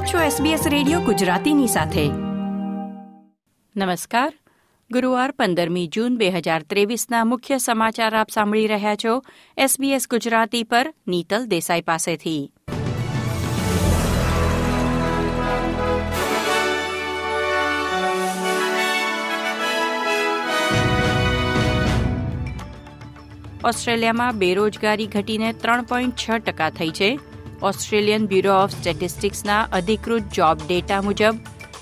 આપ છો SBS radio ગુજરાતીની સાથે. નમસ્કાર. ગુરુવાર પંદરમી જૂન બે હજાર ત્રેવીસના મુખ્ય સમાચાર આપ સાંભળી રહ્યા છો SBS ગુજરાતી પર નીતલ દેસાઈ પાસેથી. ઓસ્ટ્રેલિયામાં બેરોજગારી ઘટીને ત્રણ પોઈન્ટ છ ટકા થઈ છે. ઓસ્ટ્રેલિયન બ્યુરો ઓફ સ્ટેટિસ્ટિક્સના અધિકૃત જોબ ડેટા મુજબ,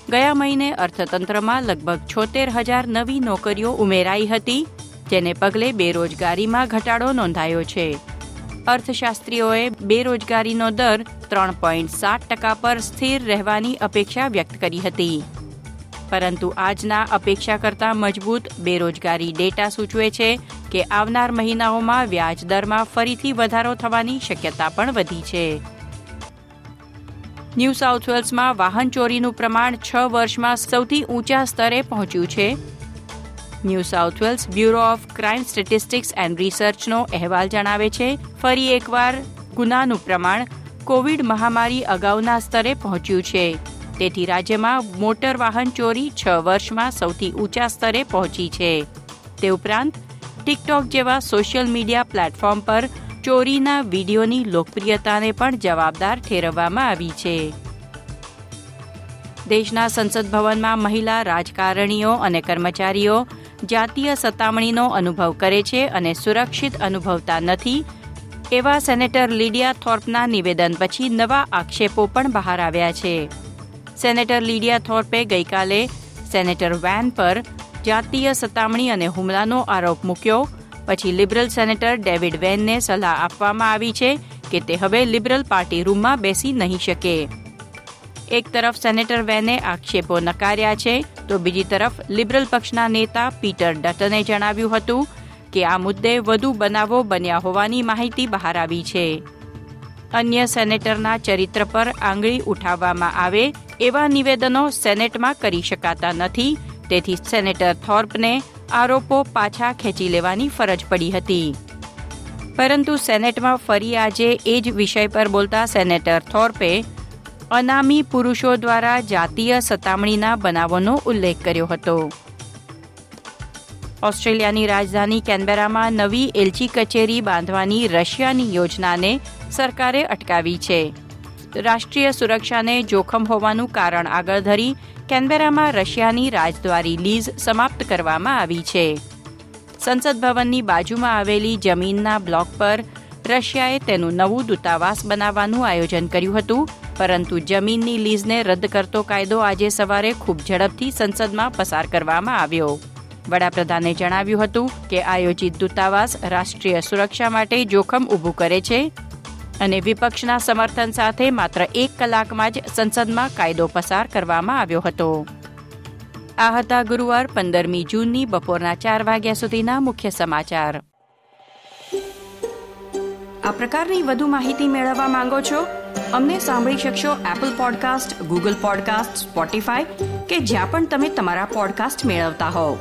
ગયા મહિને અર્થતંત્રમાં લગભગ છોતેર હજાર નવી નોકરીઓ ઉમેરાઈ હતી, જેને પગલે બેરોજગારીમાં ઘટાડો નોંધાયો છે. અર્થશાસ્ત્રીઓએ બેરોજગારીનો દર ત્રણ પોઈન્ટ સાત ટકા પર સ્થિર રહેવાની અપેક્ષા વ્યક્ત કરી હતી. પરંતુ આજના અપેક્ષા કરતાં મજબૂત બેરોજગારી ડેટા સૂચવે છે કે આવનાર મહિનાઓમાં વ્યાજ દરમાં ફરીથી વધારો થવાની શક્યતા પણ વધી છે. ન્યૂ સાઉથ વેલ્સમાં વાહન ચોરીનું પ્રમાણ છ વર્ષમાં સૌથી ઊંચા સ્તરે પહોંચ્યું છે. New South Wales Bureau of Crime Statistics and રિસર્ચનો અહેવાલ જણાવે છે, ફરી એકવાર ગુનાનું પ્રમાણ કોવિડ મહામારી અગાઉના સ્તરે પહોંચ્યું છે. તેથી રાજ્યમાં મોટર વાહન ચોરી છ વર્ષમાં સૌથી ઊંચા સ્તરે પહોંચી છે. તે ઉપરાંત ટિકટોક જેવા સોશિયલ મીડિયા પ્લેટફોર્મ પર ચોરીના વિડીયોની લોકપ્રિયતાને પણ જવાબદાર ઠેરવવામાં આવી છે. દેશના સંસદ ભવનમાં મહિલા રાજકારણીઓ અને કર્મચારીઓ જાતીય સતામણીનો અનુભવ કરે છે અને સુરક્ષિત અનુભવતા નથી એવા સેનેટર લીડિયા થોર્પના નિવેદન પછી નવા આક્ષેપો પણ બહાર આવ્યા છે. સેનેટર લીડિયા થોર્પે ગઈકાલે સેનેટર વેન પર જાતીય સતામણી અને હુમલાનો આરોપ મૂક્યો. પછી લિબરલ સેનેટર ડેવિડ વેનને સલાહ આપવામાં આવી છે કે તે હવે લિબરલ પાર્ટી રૂમમાં બેસી નહીં શકે. એક તરફ સેનેટર વેને આક્ષેપો નકાર્યા છે, તો બીજી તરફ લિબરલ પક્ષના નેતા પીટર ડટને જણાવ્યું હતું કે આ મુદ્દે વધુ બનાવો બન્યા હોવાની માહિતી બહાર આવી છે. અન્ય સેનેટરના ચરિત્ર પર આંગળી ઉઠાવવામાં આવે એવા નિવેદનો સેનેટમાં કરી શકાતા નથી તેથી સેનેટર થોર્પને આરોપો પાછા ખેંચી લેવાની ફરજ પડી હતી. પરંતુ સેનેટમાં ફરી આજે એ જ વિષય પર બોલતા સેનેટર થોર્પે અનામી પુરુષો દ્વારા જાતીય સતામણીના બનાવોનો ઉલ્લેખ કર્યો હતો. ઓસ્ટ્રેલિયાની રાજધાની કેનબેરામાં નવી એલચી કચેરી બાંધવાની રશિયાની યોજનાને સરકારે અટકાવી છે. રાષ્ટ્રીય સુરક્ષાને જોખમ હોવાનું કારણ આગળ ધરી કેનબેરામાં રશિયાની રાજદ્વારી લીઝ સમાપ્ત કરવામાં આવી છે. સંસદ ભવનની બાજુમાં આવેલી જમીનના બ્લોક પર રશિયાએ તેનું નવું દૂતાવાસ બનાવવાનું આયોજન કર્યું હતું, પરંતુ જમીનની લીઝને રદ કરતો કાયદો આજે સવારે ખૂબ ઝડપથી સંસદમાં પસાર કરવામાં આવ્યો. વડાપ્રધાને જણાવ્યું હતું કે આયોજિત દૂતાવાસ રાષ્ટ્રીય સુરક્ષા માટે જોખમ ઊભું કરે છે અને વિપક્ષના સમર્થન સાથે માત્ર એક કલાકમાં જ સંસદમાં કાયદો પસાર કરવામાં આવ્યો હતો. આ હતા ગુરુવાર પંદરમી જૂનની બપોરના ચાર વાગ્યા સુધીના મુખ્ય સમાચાર. આ પ્રકારની વધુ માહિતી મેળવવા માંગો છો? અમને સાંભળી શકશો Apple podcast Google podcast Spotify કે જ્યાં પણ તમે તમારા પોડકાસ્ટ મેળવતા હોવ.